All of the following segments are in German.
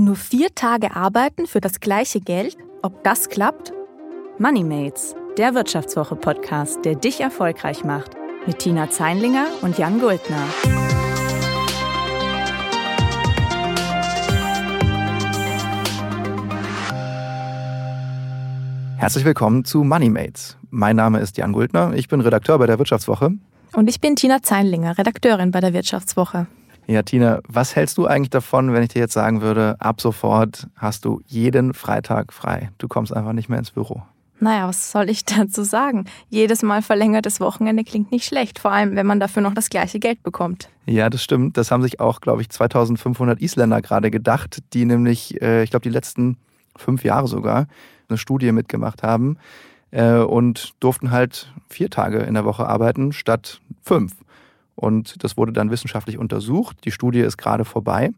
Nur vier Tage arbeiten für das gleiche Geld? Ob das klappt? Moneymates, der Wirtschaftswoche-Podcast, der dich erfolgreich macht. Mit Tina Zeinlinger und Jan Guldner. Herzlich willkommen zu Moneymates. Mein Name ist Jan Guldner, ich bin Redakteur bei der Wirtschaftswoche. Und ich bin Tina Zeinlinger, Redakteurin bei der Wirtschaftswoche. Ja, Tina, was hältst du eigentlich davon, wenn ich dir jetzt sagen würde, ab sofort hast du jeden Freitag frei? Du kommst einfach nicht mehr ins Büro. Naja, was soll ich dazu sagen? Jedes Mal verlängertes Wochenende klingt nicht schlecht, vor allem wenn man dafür noch das gleiche Geld bekommt. Ja, das stimmt. Das haben sich auch, glaube ich, 2500 Isländer gerade gedacht, die nämlich, äh, ich glaube, die letzten fünf Jahre sogar eine Studie mitgemacht haben äh, und durften halt vier Tage in der Woche arbeiten statt fünf. Und das wurde dann wissenschaftlich untersucht. Die Studie ist gerade vorbei.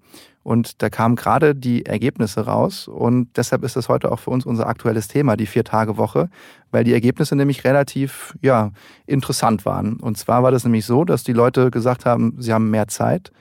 Und da kamen gerade die Ergebnisse raus. Und deshalb ist das heute auch für uns unser aktuelles Thema, die Vier-Tage-Woche, weil die Ergebnisse nämlich relativ ja, interessant waren. Und zwar war das nämlich so, dass die Leute gesagt haben, sie haben mehr Zeit,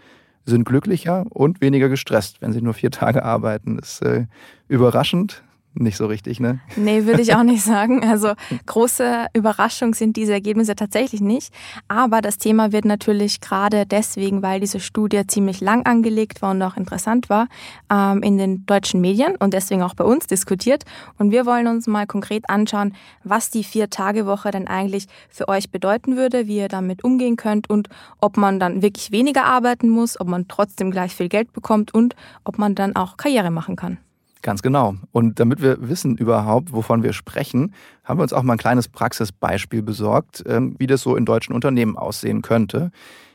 sind glücklicher und weniger gestresst, wenn sie nur vier Tage arbeiten. Das ist äh, überraschend, nicht so richtig, ne? Nee, würde ich auch nicht sagen. Also große Überraschung sind diese Ergebnisse tatsächlich nicht. Aber das Thema wird natürlich gerade deswegen, weil diese Studie ziemlich lang angelegt war und auch interessant war, ähm, in den deutschen Medien und deswegen auch bei uns diskutiert. Und wir wollen uns mal konkret anschauen, was die Vier-Tage-Woche denn eigentlich für euch bedeuten würde, wie ihr damit umgehen könnt und ob man dann wirklich weniger arbeiten muss, ob man trotzdem gleich viel Geld bekommt und ob man dann auch Karriere machen kann. Ganz genau. Und damit wir wissen überhaupt, wovon wir sprechen, haben wir uns auch mal ein kleines Praxisbeispiel besorgt, ähm, wie das so in deutschen Unternehmen aussehen könnte.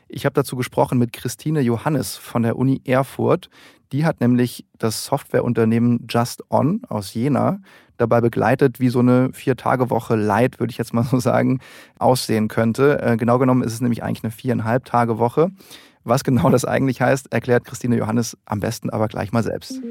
Ich habe dazu gesprochen mit Christine Johannes von der Uni Erfurt. Die hat nämlich das Softwareunternehmen Just On aus Jena dabei begleitet, wie so eine Vier-Tage-Woche Light, würde ich jetzt mal so sagen, aussehen könnte. Äh, genau genommen ist es nämlich eigentlich eine Viereinhalb-Tage-Woche. Was genau das eigentlich heißt, erklärt Christine Johannes am besten aber gleich mal selbst.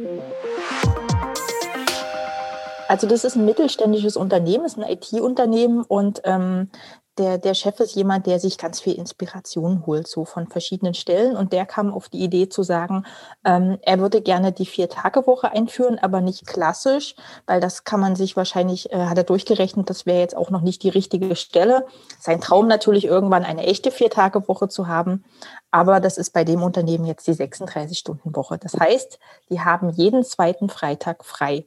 Also das ist ein mittelständisches Unternehmen, ist ein IT-Unternehmen und ähm, der, der Chef ist jemand, der sich ganz viel Inspiration holt, so von verschiedenen Stellen. Und der kam auf die Idee zu sagen, ähm, er würde gerne die Vier-Tage-Woche einführen, aber nicht klassisch, weil das kann man sich wahrscheinlich, äh, hat er durchgerechnet, das wäre jetzt auch noch nicht die richtige Stelle. Sein Traum natürlich irgendwann eine echte Vier-Tage-Woche zu haben. Aber das ist bei dem Unternehmen jetzt die 36-Stunden-Woche. Das heißt, die haben jeden zweiten Freitag frei.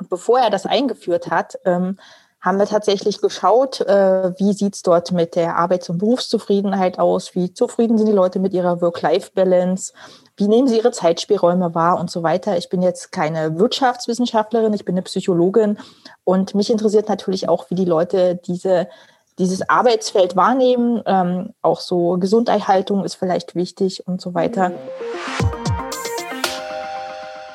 Und bevor er das eingeführt hat, ähm, haben wir tatsächlich geschaut, äh, wie sieht's dort mit der Arbeits- und Berufszufriedenheit aus, wie zufrieden sind die Leute mit ihrer Work-Life-Balance, wie nehmen sie ihre Zeitspielräume wahr und so weiter. Ich bin jetzt keine Wirtschaftswissenschaftlerin, ich bin eine Psychologin und mich interessiert natürlich auch, wie die Leute diese dieses Arbeitsfeld wahrnehmen. Ähm, auch so Gesundheitshaltung ist vielleicht wichtig und so weiter.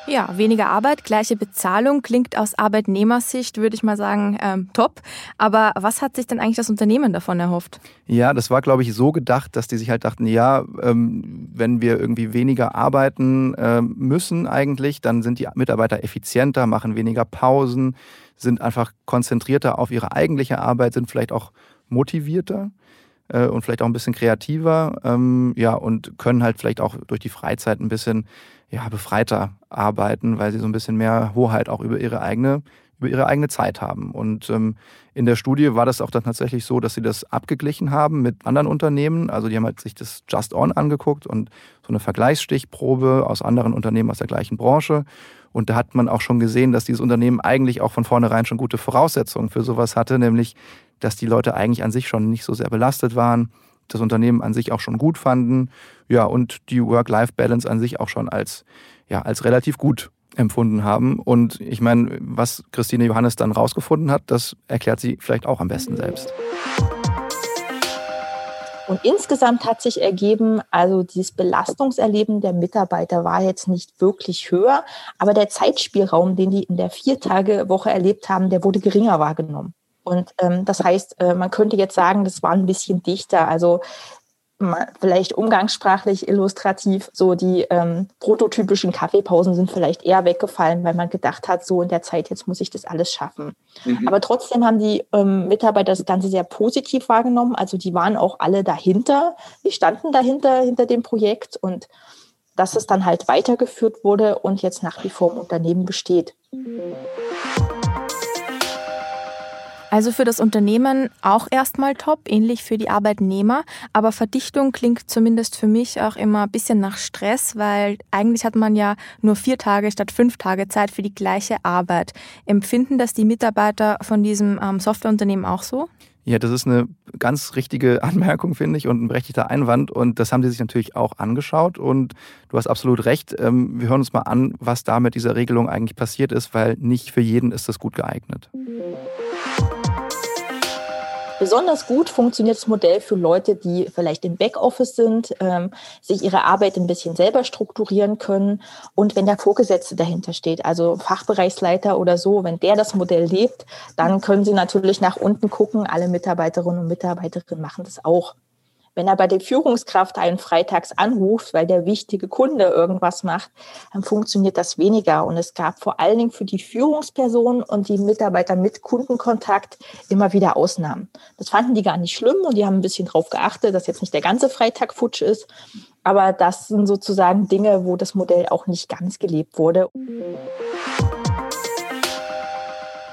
Ja, weniger Arbeit, gleiche Bezahlung klingt aus Arbeitnehmersicht, würde ich mal sagen, ähm, top. Aber was hat sich denn eigentlich das Unternehmen davon erhofft? Ja, das war, glaube ich, so gedacht, dass die sich halt dachten, ja, ähm, wenn wir irgendwie weniger arbeiten äh, müssen eigentlich, dann sind die Mitarbeiter effizienter, machen weniger Pausen, sind einfach konzentrierter auf ihre eigentliche Arbeit, sind vielleicht auch motivierter äh, und vielleicht auch ein bisschen kreativer, ähm, ja, und können halt vielleicht auch durch die Freizeit ein bisschen ja, befreiter arbeiten, weil sie so ein bisschen mehr Hoheit auch über ihre eigene, über ihre eigene Zeit haben. Und ähm, in der Studie war das auch dann tatsächlich so, dass sie das abgeglichen haben mit anderen Unternehmen. Also die haben halt sich das Just On angeguckt und so eine Vergleichsstichprobe aus anderen Unternehmen aus der gleichen Branche. Und da hat man auch schon gesehen, dass dieses Unternehmen eigentlich auch von vornherein schon gute Voraussetzungen für sowas hatte, nämlich dass die Leute eigentlich an sich schon nicht so sehr belastet waren, das Unternehmen an sich auch schon gut fanden, ja, und die Work-Life-Balance an sich auch schon als, ja, als relativ gut empfunden haben. Und ich meine, was Christine Johannes dann rausgefunden hat, das erklärt sie vielleicht auch am besten selbst. Und insgesamt hat sich ergeben, also dieses Belastungserleben der Mitarbeiter war jetzt nicht wirklich höher, aber der Zeitspielraum, den die in der Vier-Tage-Woche erlebt haben, der wurde geringer wahrgenommen. Und ähm, das heißt, äh, man könnte jetzt sagen, das war ein bisschen dichter. Also vielleicht umgangssprachlich illustrativ, so die ähm, prototypischen Kaffeepausen sind vielleicht eher weggefallen, weil man gedacht hat, so in der Zeit, jetzt muss ich das alles schaffen. Mhm. Aber trotzdem haben die ähm, Mitarbeiter das Ganze sehr positiv wahrgenommen. Also die waren auch alle dahinter, die standen dahinter, hinter dem Projekt und dass es dann halt weitergeführt wurde und jetzt nach wie vor im Unternehmen besteht. Also für das Unternehmen auch erstmal top, ähnlich für die Arbeitnehmer. Aber Verdichtung klingt zumindest für mich auch immer ein bisschen nach Stress, weil eigentlich hat man ja nur vier Tage statt fünf Tage Zeit für die gleiche Arbeit. Empfinden das die Mitarbeiter von diesem ähm, Softwareunternehmen auch so? Ja, das ist eine ganz richtige Anmerkung, finde ich, und ein berechtigter Einwand. Und das haben sie sich natürlich auch angeschaut. Und du hast absolut recht. Ähm, wir hören uns mal an, was da mit dieser Regelung eigentlich passiert ist, weil nicht für jeden ist das gut geeignet. Besonders gut funktioniert das Modell für Leute, die vielleicht im Backoffice sind, ähm, sich ihre Arbeit ein bisschen selber strukturieren können und wenn der Vorgesetzte dahinter steht, also Fachbereichsleiter oder so, wenn der das Modell lebt, dann können sie natürlich nach unten gucken. Alle Mitarbeiterinnen und Mitarbeiterinnen machen das auch. Wenn er bei der Führungskraft einen freitags anruft, weil der wichtige Kunde irgendwas macht, dann funktioniert das weniger. Und es gab vor allen Dingen für die Führungsperson und die Mitarbeiter mit Kundenkontakt immer wieder Ausnahmen. Das fanden die gar nicht schlimm und die haben ein bisschen darauf geachtet, dass jetzt nicht der ganze Freitag futsch ist. Aber das sind sozusagen Dinge, wo das Modell auch nicht ganz gelebt wurde.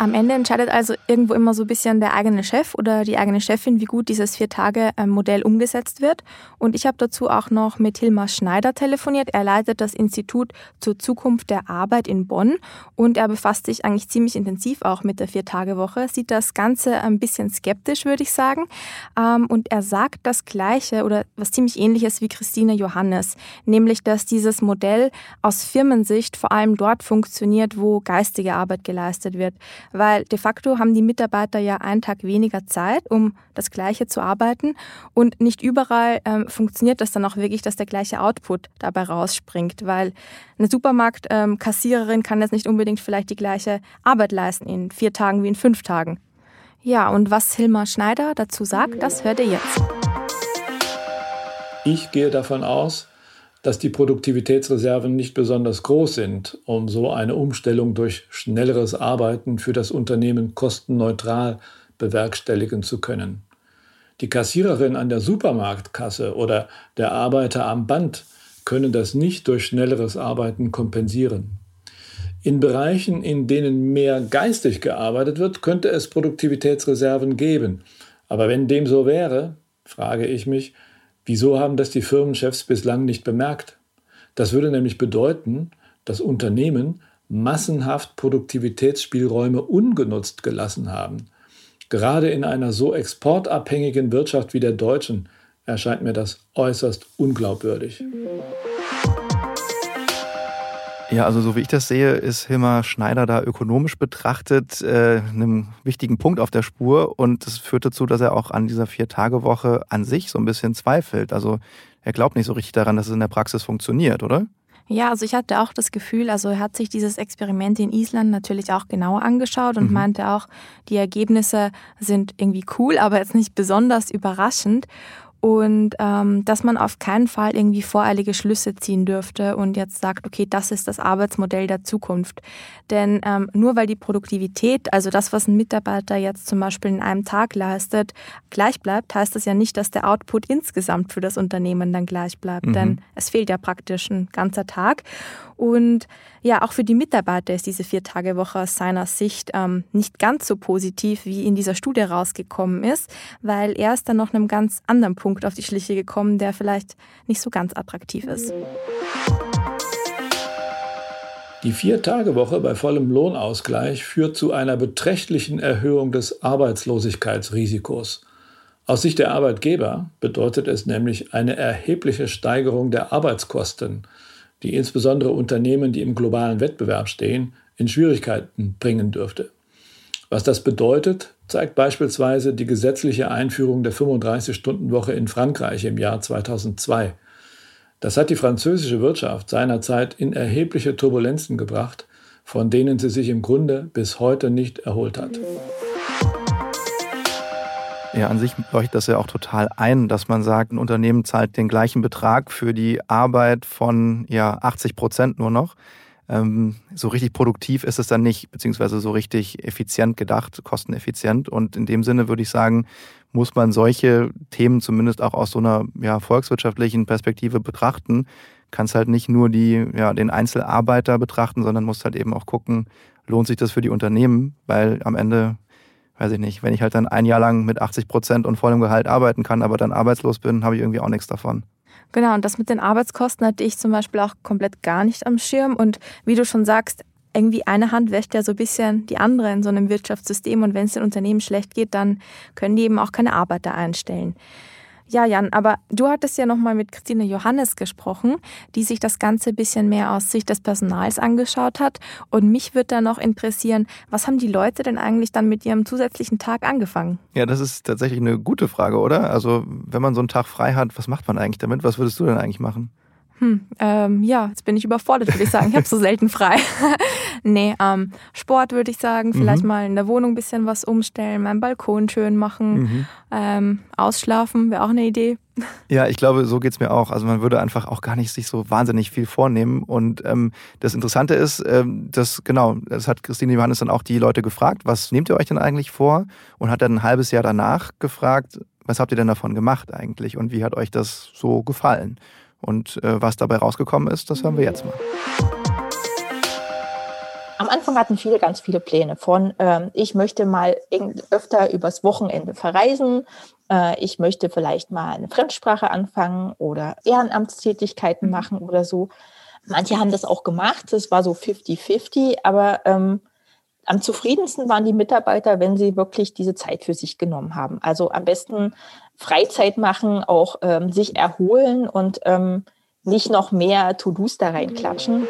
Am Ende entscheidet also irgendwo immer so ein bisschen der eigene Chef oder die eigene Chefin, wie gut dieses Vier-Tage-Modell umgesetzt wird. Und ich habe dazu auch noch mit Hilmar Schneider telefoniert. Er leitet das Institut zur Zukunft der Arbeit in Bonn und er befasst sich eigentlich ziemlich intensiv auch mit der Vier-Tage-Woche, sieht das Ganze ein bisschen skeptisch, würde ich sagen. Ähm, und er sagt das Gleiche oder was ziemlich ähnliches wie Christine Johannes, nämlich, dass dieses Modell aus Firmensicht vor allem dort funktioniert, wo geistige Arbeit geleistet wird weil de facto haben die Mitarbeiter ja einen Tag weniger Zeit, um das Gleiche zu arbeiten und nicht überall ähm, funktioniert das dann auch wirklich, dass der gleiche Output dabei rausspringt, weil eine Supermarktkassiererin ähm, kann jetzt nicht unbedingt vielleicht die gleiche Arbeit leisten in vier Tagen wie in fünf Tagen. Ja, und was Hilmar Schneider dazu sagt, das hört ihr jetzt. Ich gehe davon aus, dass die Produktivitätsreserven nicht besonders groß sind, um so eine Umstellung durch schnelleres Arbeiten für das Unternehmen kostenneutral bewerkstelligen zu können. Die Kassiererin an der Supermarktkasse oder der Arbeiter am Band können das nicht durch schnelleres Arbeiten kompensieren. In Bereichen, in denen mehr geistig gearbeitet wird, könnte es Produktivitätsreserven geben. Aber wenn dem so wäre, frage ich mich, Wieso haben das die Firmenchefs bislang nicht bemerkt? Das würde nämlich bedeuten, dass Unternehmen massenhaft Produktivitätsspielräume ungenutzt gelassen haben. Gerade in einer so exportabhängigen Wirtschaft wie der deutschen erscheint mir das äußerst unglaubwürdig. Ja, also so wie ich das sehe, ist Hilmar Schneider da ökonomisch betrachtet äh, einem wichtigen Punkt auf der Spur und das führt dazu, dass er auch an dieser Vier-Tage-Woche an sich so ein bisschen zweifelt. Also er glaubt nicht so richtig daran, dass es in der Praxis funktioniert, oder? Ja, also ich hatte auch das Gefühl, also er hat sich dieses Experiment in Island natürlich auch genauer angeschaut und mhm. meinte auch, die Ergebnisse sind irgendwie cool, aber jetzt nicht besonders überraschend und ähm, dass man auf keinen Fall irgendwie voreilige Schlüsse ziehen dürfte und jetzt sagt, okay, das ist das Arbeitsmodell der Zukunft. Denn ähm, nur weil die Produktivität, also das, was ein Mitarbeiter jetzt zum Beispiel in einem Tag leistet, gleich bleibt, heißt das ja nicht, dass der Output insgesamt für das Unternehmen dann gleich bleibt. Mhm. Denn es fehlt ja praktisch ein ganzer Tag. Und ja, auch für die Mitarbeiter ist diese Vier-Tage-Woche aus seiner Sicht ähm, nicht ganz so positiv, wie in dieser Studie rausgekommen ist, weil er ist dann noch einem ganz anderen Punkt auf die Schliche gekommen, der vielleicht nicht so ganz attraktiv ist. Die Vier-Tage-Woche bei vollem Lohnausgleich führt zu einer beträchtlichen Erhöhung des Arbeitslosigkeitsrisikos. Aus Sicht der Arbeitgeber bedeutet es nämlich eine erhebliche Steigerung der Arbeitskosten die insbesondere Unternehmen, die im globalen Wettbewerb stehen, in Schwierigkeiten bringen dürfte. Was das bedeutet, zeigt beispielsweise die gesetzliche Einführung der 35-Stunden-Woche in Frankreich im Jahr 2002. Das hat die französische Wirtschaft seinerzeit in erhebliche Turbulenzen gebracht, von denen sie sich im Grunde bis heute nicht erholt hat. Ja, an sich leuchtet das ja auch total ein, dass man sagt, ein Unternehmen zahlt den gleichen Betrag für die Arbeit von ja 80 Prozent nur noch. Ähm, so richtig produktiv ist es dann nicht, beziehungsweise so richtig effizient gedacht, kosteneffizient. Und in dem Sinne würde ich sagen, muss man solche Themen zumindest auch aus so einer ja, volkswirtschaftlichen Perspektive betrachten. kannst halt nicht nur die, ja, den Einzelarbeiter betrachten, sondern musst halt eben auch gucken, lohnt sich das für die Unternehmen, weil am Ende, weiß ich nicht, wenn ich halt dann ein Jahr lang mit 80 Prozent und vollem Gehalt arbeiten kann, aber dann arbeitslos bin, habe ich irgendwie auch nichts davon. Genau, und das mit den Arbeitskosten hatte ich zum Beispiel auch komplett gar nicht am Schirm. Und wie du schon sagst, irgendwie eine Hand wäscht ja so ein bisschen die andere in so einem Wirtschaftssystem. Und wenn es den Unternehmen schlecht geht, dann können die eben auch keine Arbeiter einstellen. Ja, Jan, aber du hattest ja nochmal mit Christine Johannes gesprochen, die sich das Ganze ein bisschen mehr aus Sicht des Personals angeschaut hat. Und mich würde da noch interessieren, was haben die Leute denn eigentlich dann mit ihrem zusätzlichen Tag angefangen? Ja, das ist tatsächlich eine gute Frage, oder? Also, wenn man so einen Tag frei hat, was macht man eigentlich damit? Was würdest du denn eigentlich machen? Hm, ähm, ja, jetzt bin ich überfordert, würde ich sagen. Ich habe so selten frei. nee, ähm, Sport würde ich sagen, vielleicht mhm. mal in der Wohnung ein bisschen was umstellen, meinen Balkon schön machen, mhm. ähm, ausschlafen wäre auch eine Idee. Ja, ich glaube, so geht es mir auch. Also man würde einfach auch gar nicht sich so wahnsinnig viel vornehmen. Und ähm, das Interessante ist, ähm, dass, genau, das hat Christine Johannes dann auch die Leute gefragt, was nehmt ihr euch denn eigentlich vor? Und hat dann ein halbes Jahr danach gefragt, was habt ihr denn davon gemacht eigentlich und wie hat euch das so gefallen? Und äh, was dabei rausgekommen ist, das hören wir jetzt mal. Am Anfang hatten viele ganz viele Pläne von, ähm, ich möchte mal öfter übers Wochenende verreisen, äh, ich möchte vielleicht mal eine Fremdsprache anfangen oder Ehrenamtstätigkeiten mhm. machen oder so. Manche haben das auch gemacht, das war so 50-50, aber ähm, am zufriedensten waren die Mitarbeiter, wenn sie wirklich diese Zeit für sich genommen haben. Also am besten Freizeit machen, auch ähm, sich erholen und ähm, nicht noch mehr To-Dos da reinklatschen.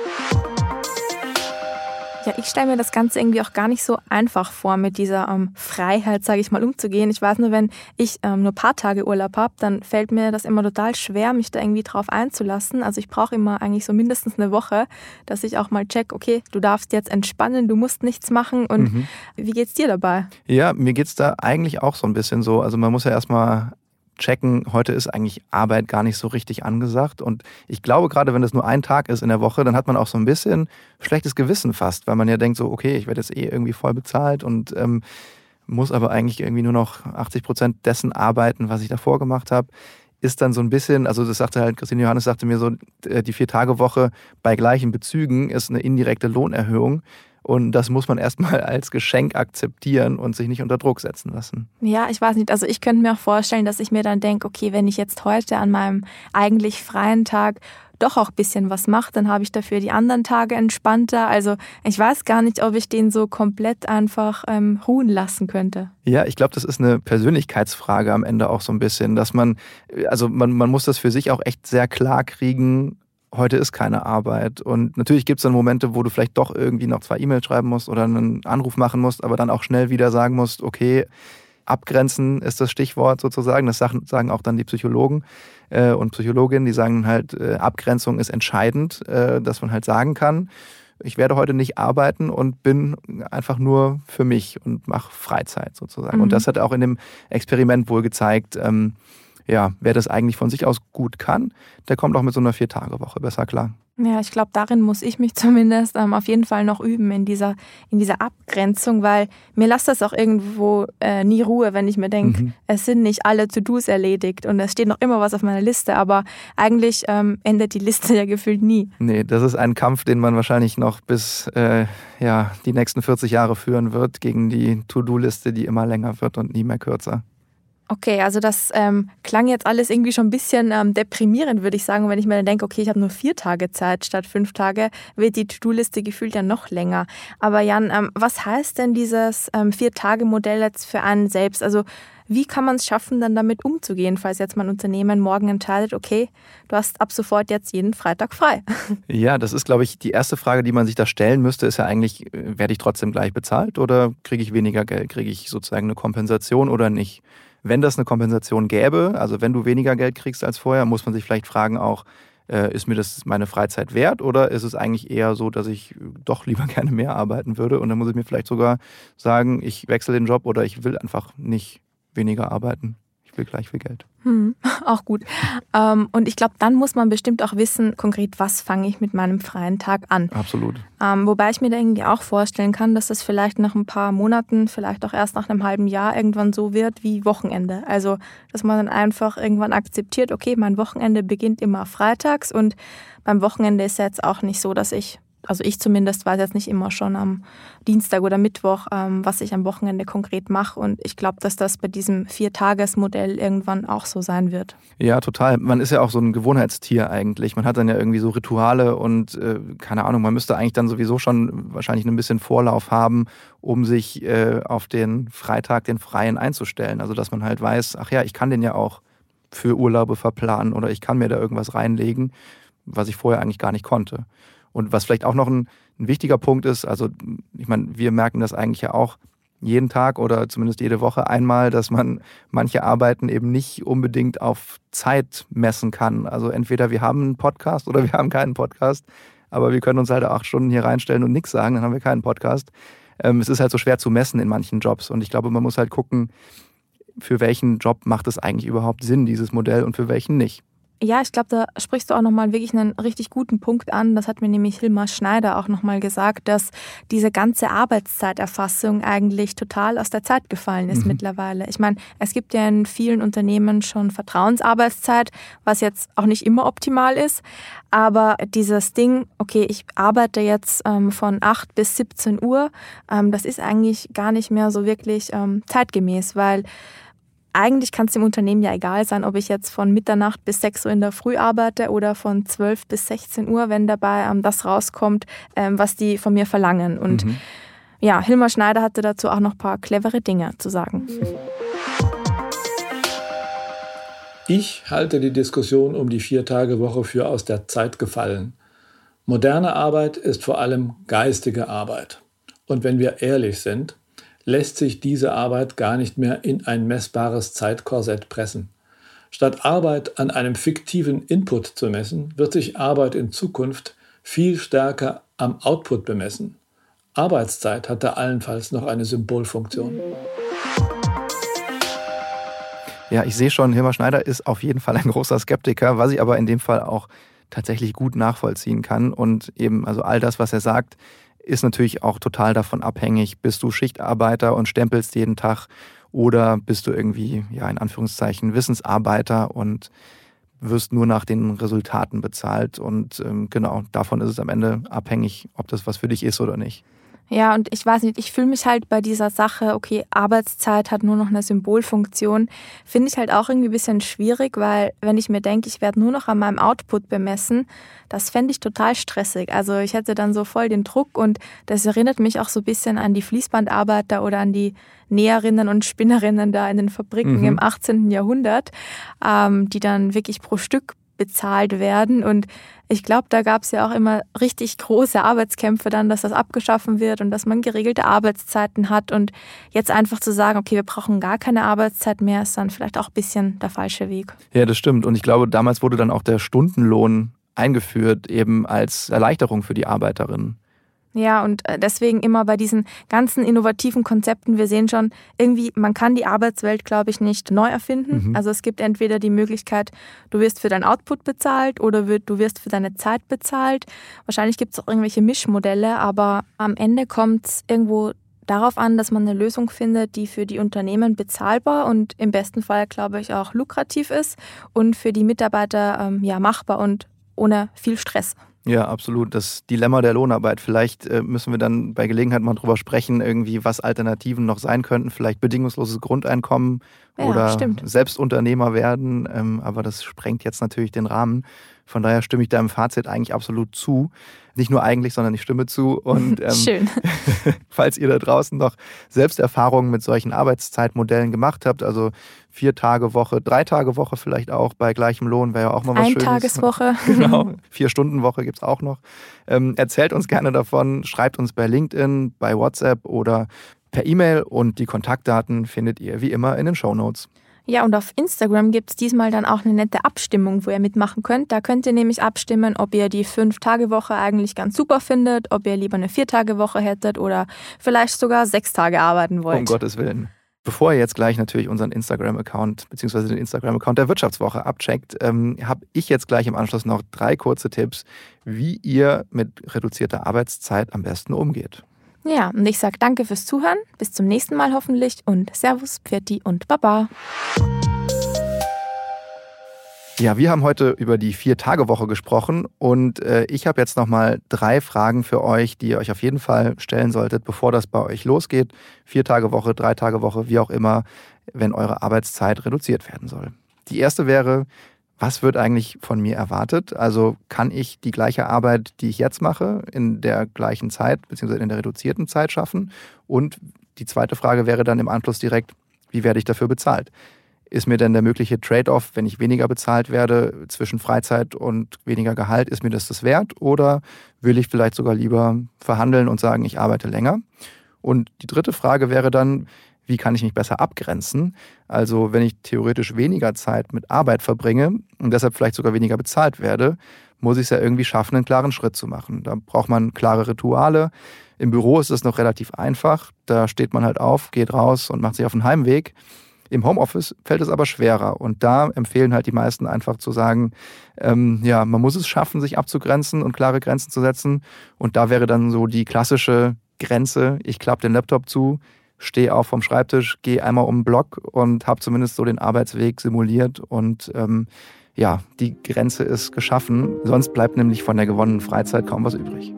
Ja, ich stelle mir das Ganze irgendwie auch gar nicht so einfach vor, mit dieser ähm, Freiheit, sage ich mal, umzugehen. Ich weiß nur, wenn ich ähm, nur ein paar Tage Urlaub habe, dann fällt mir das immer total schwer, mich da irgendwie drauf einzulassen. Also ich brauche immer eigentlich so mindestens eine Woche, dass ich auch mal check, okay, du darfst jetzt entspannen, du musst nichts machen. Und mhm. wie geht's dir dabei? Ja, mir geht's da eigentlich auch so ein bisschen so. Also man muss ja erstmal checken, heute ist eigentlich Arbeit gar nicht so richtig angesagt. Und ich glaube, gerade wenn es nur ein Tag ist in der Woche, dann hat man auch so ein bisschen schlechtes Gewissen fast, weil man ja denkt so, okay, ich werde jetzt eh irgendwie voll bezahlt und ähm, muss aber eigentlich irgendwie nur noch 80 Prozent dessen arbeiten, was ich davor gemacht habe. Ist dann so ein bisschen, also das sagte halt, Christine Johannes sagte mir so, äh, die Vier-Tage-Woche bei gleichen Bezügen ist eine indirekte Lohnerhöhung. Und das muss man erstmal als Geschenk akzeptieren und sich nicht unter Druck setzen lassen. Ja, ich weiß nicht. Also ich könnte mir auch vorstellen, dass ich mir dann denke, okay, wenn ich jetzt heute an meinem eigentlich freien Tag doch auch ein bisschen was mache, dann habe ich dafür die anderen Tage entspannter. Also ich weiß gar nicht, ob ich den so komplett einfach ähm, ruhen lassen könnte. Ja, ich glaube, das ist eine Persönlichkeitsfrage am Ende auch so ein bisschen, dass man, also man, man muss das für sich auch echt sehr klar kriegen, heute ist keine Arbeit. Und natürlich gibt es dann Momente, wo du vielleicht doch irgendwie noch zwei E-Mails schreiben musst oder einen Anruf machen musst, aber dann auch schnell wieder sagen musst, okay, abgrenzen ist das Stichwort sozusagen. Das sagen auch dann die Psychologen äh, und Psychologinnen, die sagen halt, äh, Abgrenzung ist entscheidend, äh, dass man halt sagen kann, ich werde heute nicht arbeiten und bin einfach nur für mich und mache Freizeit sozusagen. Mhm. Und das hat auch in dem Experiment wohl gezeigt, ähm, ja, wer das eigentlich von sich aus gut kann, der kommt auch mit so einer Vier-Tage-Woche besser klar. Ja, ich glaube, darin muss ich mich zumindest ähm, auf jeden Fall noch üben, in dieser, in dieser Abgrenzung, weil mir lasst das auch irgendwo äh, nie Ruhe, wenn ich mir denke, mhm. es sind nicht alle To-Dos erledigt und es steht noch immer was auf meiner Liste, aber eigentlich ähm, endet die Liste ja gefühlt nie. Nee, das ist ein Kampf, den man wahrscheinlich noch bis äh, ja, die nächsten 40 Jahre führen wird, gegen die To-Do-Liste, die immer länger wird und nie mehr kürzer. Okay, also das ähm, klang jetzt alles irgendwie schon ein bisschen ähm, deprimierend, würde ich sagen. Wenn ich mir dann denke, okay, ich habe nur vier Tage Zeit statt fünf Tage, wird die To-Do-Liste gefühlt ja noch länger. Aber Jan, ähm, was heißt denn dieses ähm, Vier-Tage-Modell jetzt für einen selbst? Also wie kann man es schaffen, dann damit umzugehen, falls jetzt mein Unternehmen morgen entscheidet, okay, du hast ab sofort jetzt jeden Freitag frei? Ja, das ist, glaube ich, die erste Frage, die man sich da stellen müsste, ist ja eigentlich, äh, werde ich trotzdem gleich bezahlt oder kriege ich weniger Geld? Kriege ich sozusagen eine Kompensation oder nicht? Wenn das eine Kompensation gäbe, also wenn du weniger Geld kriegst als vorher, muss man sich vielleicht fragen auch, äh, ist mir das meine Freizeit wert oder ist es eigentlich eher so, dass ich doch lieber gerne mehr arbeiten würde und dann muss ich mir vielleicht sogar sagen, ich wechsle den Job oder ich will einfach nicht weniger arbeiten. Ich will gleich viel Geld. Hm, auch gut. Ähm, und ich glaube, dann muss man bestimmt auch wissen, konkret, was fange ich mit meinem freien Tag an. Absolut. Ähm, wobei ich mir da irgendwie auch vorstellen kann, dass das vielleicht nach ein paar Monaten, vielleicht auch erst nach einem halben Jahr irgendwann so wird wie Wochenende. Also, dass man dann einfach irgendwann akzeptiert, okay, mein Wochenende beginnt immer freitags und beim Wochenende ist ja jetzt auch nicht so, dass ich also ich zumindest weiß jetzt nicht immer schon am Dienstag oder Mittwoch, ähm, was ich am Wochenende konkret mache. Und ich glaube, dass das bei diesem Viertagesmodell irgendwann auch so sein wird. Ja, total. Man ist ja auch so ein Gewohnheitstier eigentlich. Man hat dann ja irgendwie so Rituale und äh, keine Ahnung, man müsste eigentlich dann sowieso schon wahrscheinlich ein bisschen Vorlauf haben, um sich äh, auf den Freitag, den Freien einzustellen. Also dass man halt weiß, ach ja, ich kann den ja auch für Urlaube verplanen oder ich kann mir da irgendwas reinlegen, was ich vorher eigentlich gar nicht konnte. Und was vielleicht auch noch ein, ein wichtiger Punkt ist, also ich meine, wir merken das eigentlich ja auch jeden Tag oder zumindest jede Woche einmal, dass man manche Arbeiten eben nicht unbedingt auf Zeit messen kann. Also entweder wir haben einen Podcast oder wir haben keinen Podcast, aber wir können uns halt acht Stunden hier reinstellen und nichts sagen, dann haben wir keinen Podcast. Ähm, es ist halt so schwer zu messen in manchen Jobs und ich glaube, man muss halt gucken, für welchen Job macht es eigentlich überhaupt Sinn, dieses Modell und für welchen nicht. Ja, ich glaube, da sprichst du auch nochmal wirklich einen richtig guten Punkt an. Das hat mir nämlich Hilmar Schneider auch nochmal gesagt, dass diese ganze Arbeitszeiterfassung eigentlich total aus der Zeit gefallen ist mhm. mittlerweile. Ich meine, es gibt ja in vielen Unternehmen schon Vertrauensarbeitszeit, was jetzt auch nicht immer optimal ist. Aber dieses Ding, okay, ich arbeite jetzt ähm, von 8 bis 17 Uhr, ähm, das ist eigentlich gar nicht mehr so wirklich ähm, zeitgemäß, weil eigentlich kann es dem Unternehmen ja egal sein, ob ich jetzt von Mitternacht bis 6 Uhr in der Früh arbeite oder von 12 bis 16 Uhr, wenn dabei ähm, das rauskommt, ähm, was die von mir verlangen. Und mhm. ja, Hilmar Schneider hatte dazu auch noch ein paar clevere Dinge zu sagen. Ich halte die Diskussion um die Vier-Tage-Woche für aus der Zeit gefallen. Moderne Arbeit ist vor allem geistige Arbeit. Und wenn wir ehrlich sind, lässt sich diese Arbeit gar nicht mehr in ein messbares Zeitkorsett pressen. Statt Arbeit an einem fiktiven Input zu messen, wird sich Arbeit in Zukunft viel stärker am Output bemessen. Arbeitszeit hat da allenfalls noch eine Symbolfunktion. Ja, ich sehe schon, Hilmar Schneider ist auf jeden Fall ein großer Skeptiker, was ich aber in dem Fall auch tatsächlich gut nachvollziehen kann. Und eben, also all das, was er sagt, ist natürlich auch total davon abhängig, bist du Schichtarbeiter und stempelst jeden Tag oder bist du irgendwie, ja, in Anführungszeichen, Wissensarbeiter und wirst nur nach den Resultaten bezahlt. Und ähm, genau, davon ist es am Ende abhängig, ob das was für dich ist oder nicht. Ja, und ich weiß nicht, ich fühle mich halt bei dieser Sache, okay, Arbeitszeit hat nur noch eine Symbolfunktion, finde ich halt auch irgendwie ein bisschen schwierig, weil wenn ich mir denke, ich werde nur noch an meinem Output bemessen, das fände ich total stressig. Also ich hätte dann so voll den Druck und das erinnert mich auch so ein bisschen an die Fließbandarbeiter oder an die Näherinnen und Spinnerinnen da in den Fabriken mhm. im 18. Jahrhundert, ähm, die dann wirklich pro Stück bezahlt werden. Und ich glaube, da gab es ja auch immer richtig große Arbeitskämpfe dann, dass das abgeschaffen wird und dass man geregelte Arbeitszeiten hat. Und jetzt einfach zu sagen, okay, wir brauchen gar keine Arbeitszeit mehr, ist dann vielleicht auch ein bisschen der falsche Weg. Ja, das stimmt. Und ich glaube, damals wurde dann auch der Stundenlohn eingeführt, eben als Erleichterung für die Arbeiterinnen. Ja, und äh, deswegen immer bei diesen ganzen innovativen Konzepten, wir sehen schon, irgendwie, man kann die Arbeitswelt, glaube ich, nicht neu erfinden. Mhm. Also es gibt entweder die Möglichkeit, du wirst für dein Output bezahlt oder du wirst für deine Zeit bezahlt. Wahrscheinlich gibt es auch irgendwelche Mischmodelle, aber am Ende kommt es irgendwo darauf an, dass man eine Lösung findet, die für die Unternehmen bezahlbar und im besten Fall, glaube ich, auch lukrativ ist und für die Mitarbeiter ähm, ja machbar und ohne viel Stress. Ja, absolut. Das Dilemma der Lohnarbeit. Vielleicht äh, müssen wir dann bei Gelegenheit mal drüber sprechen, irgendwie, was Alternativen noch sein könnten. Vielleicht bedingungsloses Grundeinkommen ja, oder stimmt. Selbstunternehmer werden. Ähm, aber das sprengt jetzt natürlich den Rahmen. Von daher stimme ich deinem Fazit eigentlich absolut zu. Nicht nur eigentlich, sondern ich stimme zu. Und ähm, Schön. falls ihr da draußen noch Selbsterfahrungen mit solchen Arbeitszeitmodellen gemacht habt, also vier Tage Woche, drei Tage Woche vielleicht auch bei gleichem Lohn, wäre ja auch mal was Ein Schönes. Tageswoche. genau, vier Stunden Woche gibt es auch noch. Ähm, erzählt uns gerne davon, schreibt uns bei LinkedIn, bei WhatsApp oder per E-Mail und die Kontaktdaten findet ihr wie immer in den Show Notes. Ja, und auf Instagram gibt es diesmal dann auch eine nette Abstimmung, wo ihr mitmachen könnt. Da könnt ihr nämlich abstimmen, ob ihr die Fünf-Tage-Woche eigentlich ganz super findet, ob ihr lieber eine Vier-Tage-Woche hättet oder vielleicht sogar sechs Tage arbeiten wollt. Um Gottes Willen. Bevor ihr jetzt gleich natürlich unseren Instagram-Account bzw. den Instagram-Account der Wirtschaftswoche abcheckt, ähm, habe ich jetzt gleich im Anschluss noch drei kurze Tipps, wie ihr mit reduzierter Arbeitszeit am besten umgeht. Ja, und ich sage danke fürs Zuhören. Bis zum nächsten Mal hoffentlich und Servus, Pfirti und Baba. Ja, wir haben heute über die Vier-Tage-Woche gesprochen und äh, ich habe jetzt nochmal drei Fragen für euch, die ihr euch auf jeden Fall stellen solltet, bevor das bei euch losgeht. Vier-Tage-Woche, Drei-Tage-Woche, wie auch immer, wenn eure Arbeitszeit reduziert werden soll. Die erste wäre, was wird eigentlich von mir erwartet? Also kann ich die gleiche Arbeit, die ich jetzt mache, in der gleichen Zeit bzw. in der reduzierten Zeit schaffen? Und die zweite Frage wäre dann im Anschluss direkt, wie werde ich dafür bezahlt? Ist mir denn der mögliche Trade-off, wenn ich weniger bezahlt werde zwischen Freizeit und weniger Gehalt, ist mir das das wert? Oder will ich vielleicht sogar lieber verhandeln und sagen, ich arbeite länger? Und die dritte Frage wäre dann, wie kann ich mich besser abgrenzen? Also wenn ich theoretisch weniger Zeit mit Arbeit verbringe und deshalb vielleicht sogar weniger bezahlt werde, muss ich es ja irgendwie schaffen, einen klaren Schritt zu machen. Da braucht man klare Rituale. Im Büro ist es noch relativ einfach. Da steht man halt auf, geht raus und macht sich auf den Heimweg. Im Homeoffice fällt es aber schwerer. Und da empfehlen halt die meisten einfach zu sagen, ähm, ja, man muss es schaffen, sich abzugrenzen und klare Grenzen zu setzen. Und da wäre dann so die klassische Grenze, ich klappe den Laptop zu, stehe auf vom Schreibtisch, gehe einmal um den Block und habe zumindest so den Arbeitsweg simuliert und ähm, ja, die Grenze ist geschaffen. Sonst bleibt nämlich von der gewonnenen Freizeit kaum was übrig.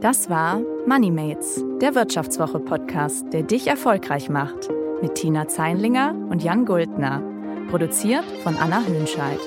Das war Moneymates, der Wirtschaftswoche-Podcast, der dich erfolgreich macht mit Tina Zeinlinger und Jan Guldner. Produziert von Anna Höhnscheid.